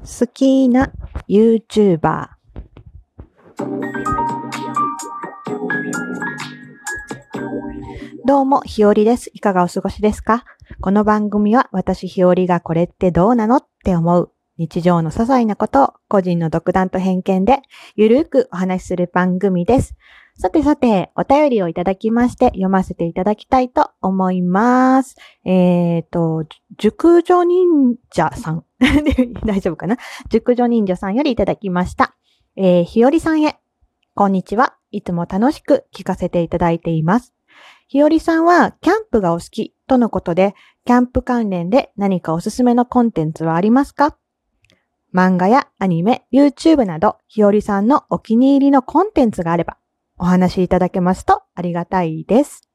好きな YouTuber どうも、ひよりです。いかがお過ごしですか？この番組は私ひよりがこれってどうなのって思う日常の些細なことを個人の独断と偏見でゆるくお話しする番組です。さてさて、お便りをいただきまして読ませていただきたいと思います。えっ、と、熟女忍者さん。大丈夫かな？熟女忍者さんよりいただきました。えー、ひよりさんへ。こんにちは。いつも楽しく聞かせていただいています。ひよりさんはキャンプがお好きとのことで、キャンプ関連で何かおすすめのコンテンツはありますか？漫画やアニメ、YouTube など、ひよりさんのお気に入りのコンテンツがあれば、お話しいただけますとありがたいです。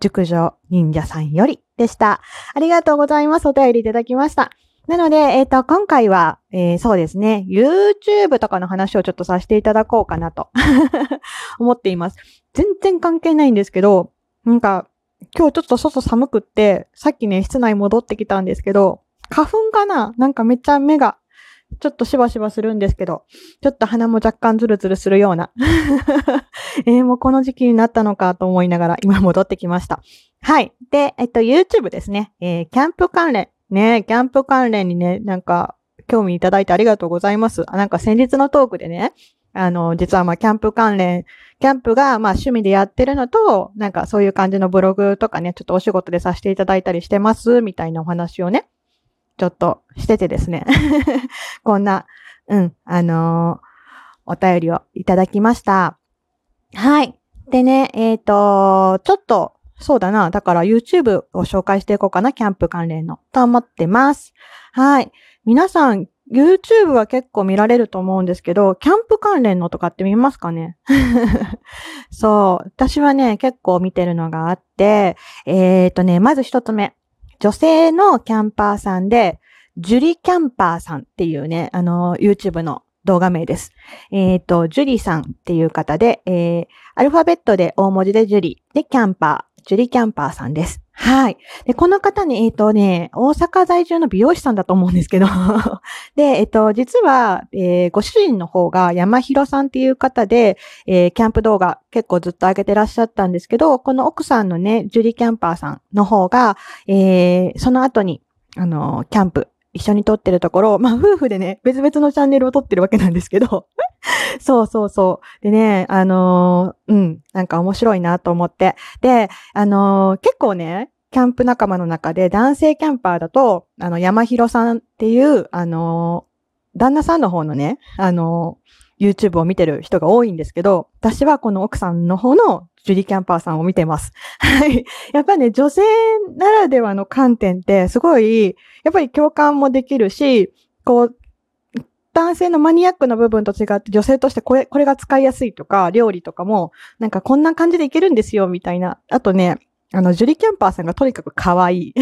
熟女忍者さんよりでした。ありがとうございます。お便りいただきました。なので、えっ、と、今回は、えーそうですね、YouTube とかの話をちょっとさせていただこうかなと 思っています。全然関係ないんですけど、なんか、今日ちょっと外寒くって、さっきね、室内戻ってきたんですけど、花粉かな？なんかめっちゃ目が、ちょっとしばしばするんですけど、ちょっと鼻も若干ズルズルするような。えーもうこの時期になったのかと思いながら今戻ってきました。はい。で、えっと、YouTube ですね。えーキャンプ関連。ね、キャンプ関連にね、なんか、興味いただいてありがとうございます。あなんか先日のトークでね、あの、実はまあ、キャンプ関連、キャンプがまあ、趣味でやってるのと、なんかそういう感じのブログとかね、ちょっとお仕事でさせていただいたりしてます、みたいなお話をね、ちょっとしててですね。こんな、うん、あのーお便りをいただきました。はい。でね、えっ、と、ちょっと、そうだな。だから YouTube を紹介していこうかな。キャンプ関連の。と思ってます。はい。皆さん、YouTube は結構見られると思うんですけど、キャンプ関連のとかって見ますかね？そう。私はね、結構見てるのがあって、えっ、とね、まず一つ目。女性のキャンパーさんで、ジュリキャンパーさんっていうね、あの、YouTube の動画名です。えっ、と、ジュリさんっていう方で、えー、アルファベットで大文字でジュリ、で、キャンパー、ジュリキャンパーさんです。はい。で、この方ね、えっ、とね、大阪在住の美容師さんだと思うんですけど、で、えっ、と、実は、えーご主人の方が山広さんっていう方で、えキャンプ動画結構ずっと上げてらっしゃったんですけど、この奥さんのね、ジュリキャンパーさんの方が、えーその後に、あの、キャンプ、一緒に撮ってるところ、まあ、夫婦でね、別々のチャンネルを撮ってるわけなんですけど、そうそうそう。でね、あのーうん、なんか面白いなと思って。で、あのー結構ね、キャンプ仲間の中で男性キャンパーだと、あの、山広さんっていう、あのー旦那さんの方のね、あの YouTube を見てる人が多いんですけど、私はこの奥さんの方のジュリキャンパーさんを見てます。はい。やっぱね、女性ならではの観点ってすごい、やっぱり共感もできるし、こう、男性のマニアックな部分と違って女性としてこれ、これが使いやすいとか、料理とかも、なんかこんな感じでいけるんですよ、みたいな。あとね、あの、ジュリキャンパーさんがとにかく可愛い。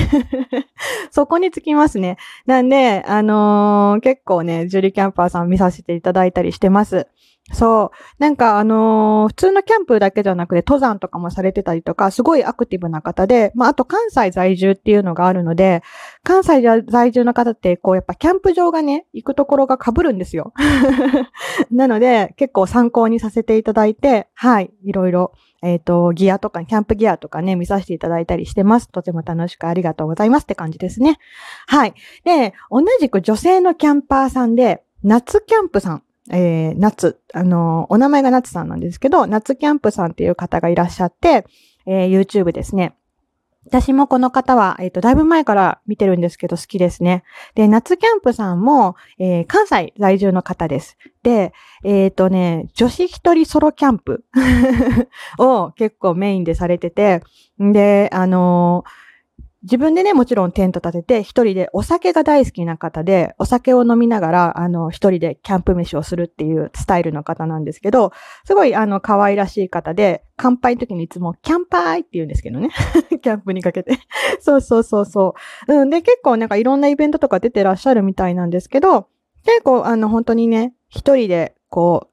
そこにつきますね。なんで、あのー結構ね、ジュリキャンパーさん見させていただいたりしてます。そう。なんかあのー普通のキャンプだけじゃなくて登山とかもされてたりとか、すごいアクティブな方で、まああと関西在住っていうのがあるので、関西在住の方ってこうやっぱキャンプ場がね、行くところが被るんですよ。なので結構参考にさせていただいて、はい、いろいろ、えっ、と、ギアとか、キャンプギアとかね、見させていただいたりしてます。とても楽しくありがとうございますって感じですね。はい。で、同じく女性のキャンパーさんで、夏キャンプさん。えー、夏、あのお名前が夏さんなんですけど、夏キャンプさんっていう方がいらっしゃって、えー YouTube ですね。私もこの方は、えっ、と、だいぶ前から見てるんですけど好きですね。で、夏キャンプさんも、えー関西在住の方です。で、えっ、とね、女子一人ソロキャンプ を結構メインでされてて、で、あのー自分でね、もちろんテント立てて、一人でお酒が大好きな方で、お酒を飲みながら、あの、一人でキャンプ飯をするっていうスタイルの方なんですけど、すごい、あの、可愛らしい方で、乾杯の時にいつも、キャンパーイって言うんですけどね。キャンプにかけて。そうそうそうそう。うん。で、結構なんかいろんなイベントとか出てらっしゃるみたいなんですけど、結構、あの、本当にね、一人で、こ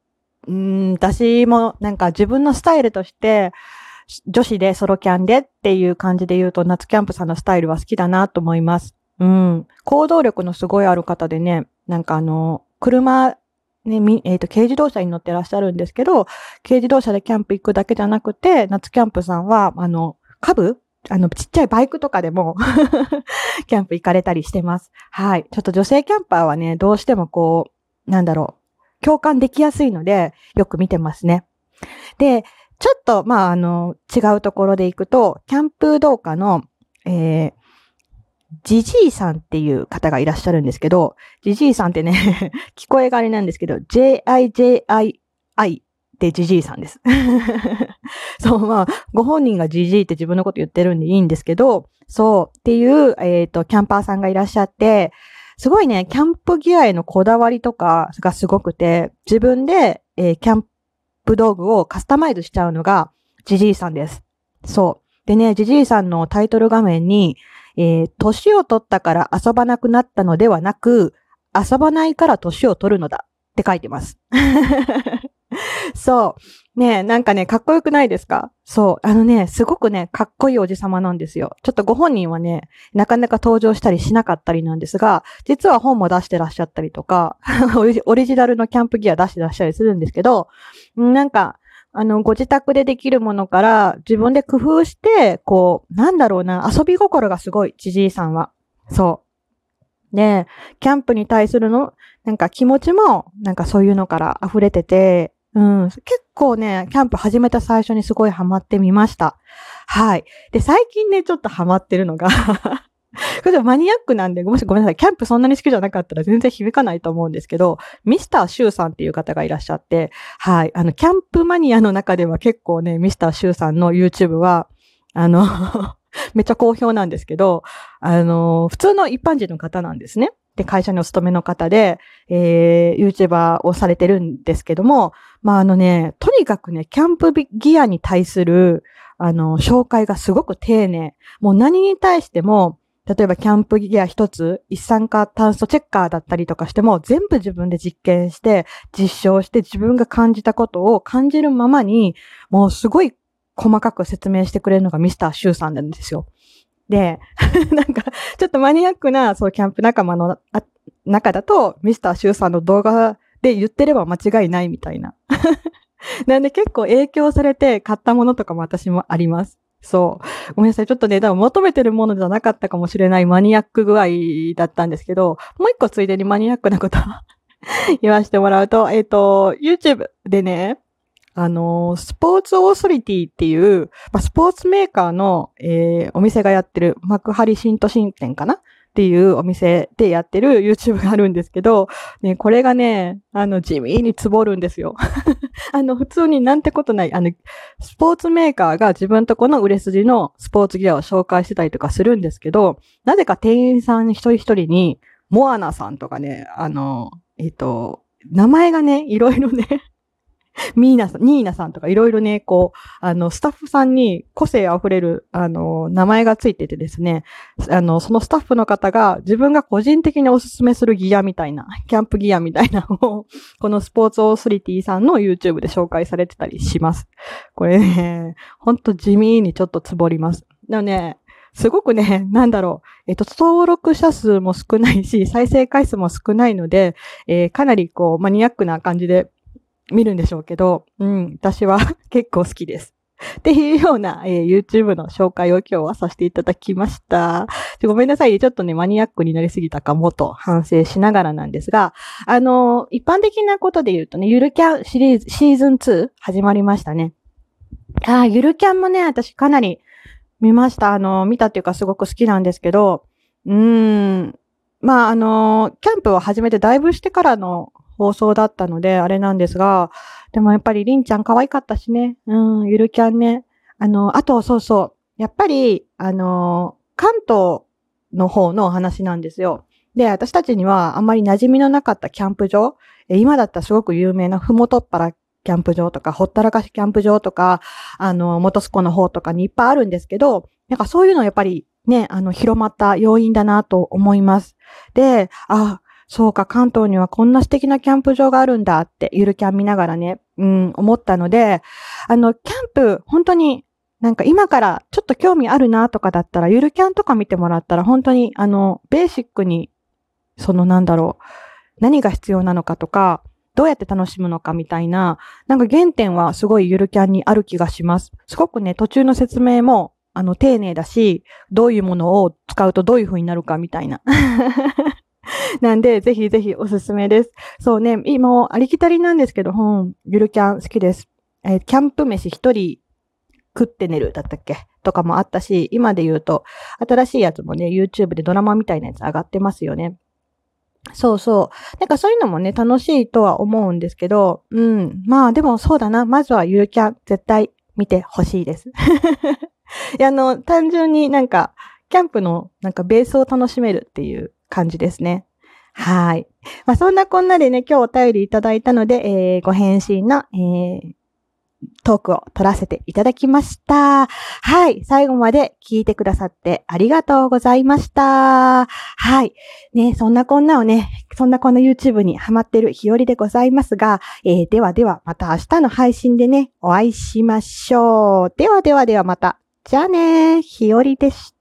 う、うん、私もなんか自分のスタイルとして、女子でソロキャンでっていう感じで言うと、夏キャンプさんのスタイルは好きだなと思います。うん。行動力のすごいある方でね、なんかあの、車、ね、えっ、と、軽自動車に乗ってらっしゃるんですけど、軽自動車でキャンプ行くだけじゃなくて、夏キャンプさんは、あの、株あの、ちっちゃいバイクとかでも キャンプ行かれたりしてます。はい。ちょっと女性キャンパーはね、どうしてもこう、なんだろう、共感できやすいので、よく見てますね。で、ちょっと、まあ、あの、違うところで行くと、キャンプ動画の、えー、ジジイさんっていう方がいらっしゃるんですけど、ジジイさんってね 聞こえがあれなんですけど、J-I-J-I-I ってジジイさんです。そう、まあ、ご本人がジジイって自分のこと言ってるんでいいんですけど、そう、っていう、えっ、ー、と、キャンパーさんがいらっしゃって、すごいね、キャンプギアへのこだわりとかがすごくて、自分で、えー、キャンプ道具をカスタマイズしちゃうのが、ジジイさんです。そう。でね、ジジイさんのタイトル画面に、えー、年を取ったから遊ばなくなったのではなく、遊ばないから年を取るのだって書いてます。そう。ねなんかね、かっこよくないですか？そう。あのね、すごくね、かっこいいおじさまなんですよ。ちょっとご本人はね、なかなか登場したりしなかったりなんですが、実は本も出してらっしゃったりとか、オリジナルのキャンプギア出してらっしゃったりするんですけど、なんか、あの、ご自宅でできるものから自分で工夫して、こう、なんだろうな、遊び心がすごい、じじいさんは。そう。で、キャンプに対するの、なんか気持ちも、なんかそういうのから溢れてて、うん、結構ね、キャンプ始めた最初にすごいハマってみました。はい。で、最近ね、ちょっとハマってるのが これマニアックなんで、もしごめんなさい。キャンプそんなに好きじゃなかったら全然響かないと思うんですけど、ミスターシューさんっていう方がいらっしゃって、はい。あの、キャンプマニアの中では結構ね、ミスターシューさんの YouTube は、あの めっちゃ好評なんですけど、あの、普通の一般人の方なんですね。で、会社にお勤めの方で、えー、YouTuber をされてるんですけども、まあ、あのね、とにかくね、キャンプギアに対する、あの、紹介がすごく丁寧。もう何に対しても、例えばキャンプギア一つ、一酸化炭素チェッカーだったりとかしても、全部自分で実験して、実証して自分が感じたことを感じるままに、もうすごい細かく説明してくれるのがミスターシューさんなんですよ。で、なんか、ちょっとマニアックな、そう、キャンプ仲間の中だと、ミスターシューさんの動画で言ってれば間違いないみたいな。なんで結構影響されて買ったものとかも私もあります。そう。ごめんなさい。ちょっとね、多分求めてるものじゃなかったかもしれないマニアック具合だったんですけど、もう一個ついでにマニアックなこと 言わせてもらうと、えっ、ー、と、YouTube でね、あの、スポーツオーソリティっていう、まあ、スポーツメーカーの、えー、お店がやってる幕張新都心店かな？っていうお店でやってる YouTube があるんですけど、ね、これがね、あの、地味につぼるんですよ。あの、普通になんてことない、あの、スポーツメーカーが自分とこの売れ筋のスポーツギアを紹介してたりとかするんですけど、なぜか店員さん一人一人に、モアナさんとかね、あの、えっ、と、名前がね、いろいろね ミーナさん、ニーナさんとかいろいろね、こう、あの、スタッフさんに個性あふれる、あの、名前がついててですね、あの、そのスタッフの方が自分が個人的におすすめするギアみたいな、キャンプギアみたいなのを、このスポーツオーソリティさんの YouTube で紹介されてたりします。これね、ほんと地味にちょっとつぼります。でもね、すごくね、なんだろう、えっと、登録者数も少ないし、再生回数も少ないので、えー、かなりこう、マニアックな感じで見るんでしょうけど、うん、私は 結構好きです。っていうような、えー、YouTube の紹介を今日はさせていただきました。ごめんなさい。ちょっとね、マニアックになりすぎたかもと反省しながらなんですが、あのー、一般的なことで言うとね、ゆるキャンシリーズ、シーズン2始まりましたね。ああ、ゆるキャンもね、私かなり見ました。あのー、見たっていうかすごく好きなんですけど、うーん、まあ、あのキャンプを始めてだいぶしてからの放送だったので、あれなんですが、でもやっぱりりんちゃん可愛かったしね。うん、ゆるキャンね。あの、あと、そうそう。やっぱり、あの、関東の方のお話なんですよ。で、私たちにはあんまり馴染みのなかったキャンプ場、今だったらすごく有名なふもとっぱらキャンプ場とか、ほったらかしキャンプ場とか、あの、元栖湖の方とかにいっぱいあるんですけど、なんかそういうのやっぱりね、あの、広まった要因だなと思います。で、あ、そうか、関東にはこんな素敵なキャンプ場があるんだって、ゆるキャン見ながらね、うん、思ったので、あの、キャンプ、本当になんか今からちょっと興味あるなとかだったら、ゆるキャンとか見てもらったら、本当に、あの、ベーシックに、そのなんだろう、何が必要なのかとか、どうやって楽しむのかみたいな、なんか原点はすごいゆるキャンにある気がします。すごくね、途中の説明も、あの、丁寧だし、どういうものを使うとどういう風になるかみたいな。なんで、ぜひぜひおすすめです。そうね、今、ありきたりなんですけど、本、ゆるキャン好きです。えー、キャンプ飯一人食って寝るだったっけ？とかもあったし、今で言うと、新しいやつもね、YouTube でドラマみたいなやつ上がってますよね。そうそう。なんかそういうのもね、楽しいとは思うんですけど、うん。まあでもそうだな。まずはゆるキャン絶対見てほしいです。いや、あの、単純になんか、キャンプのなんかベースを楽しめるっていう感じですね。はい。まあそんなこんなでね、今日お便りいただいたので、えー、ご返信の、えー、トークを取らせていただきました。はい。最後まで聞いてくださってありがとうございました。はい。ね、そんなこんなをね、そんなこんな YouTube にハマってる日和でございますが、えー、ではではまた明日の配信でね、お会いしましょう。ではではではまた。じゃあね、日和でした。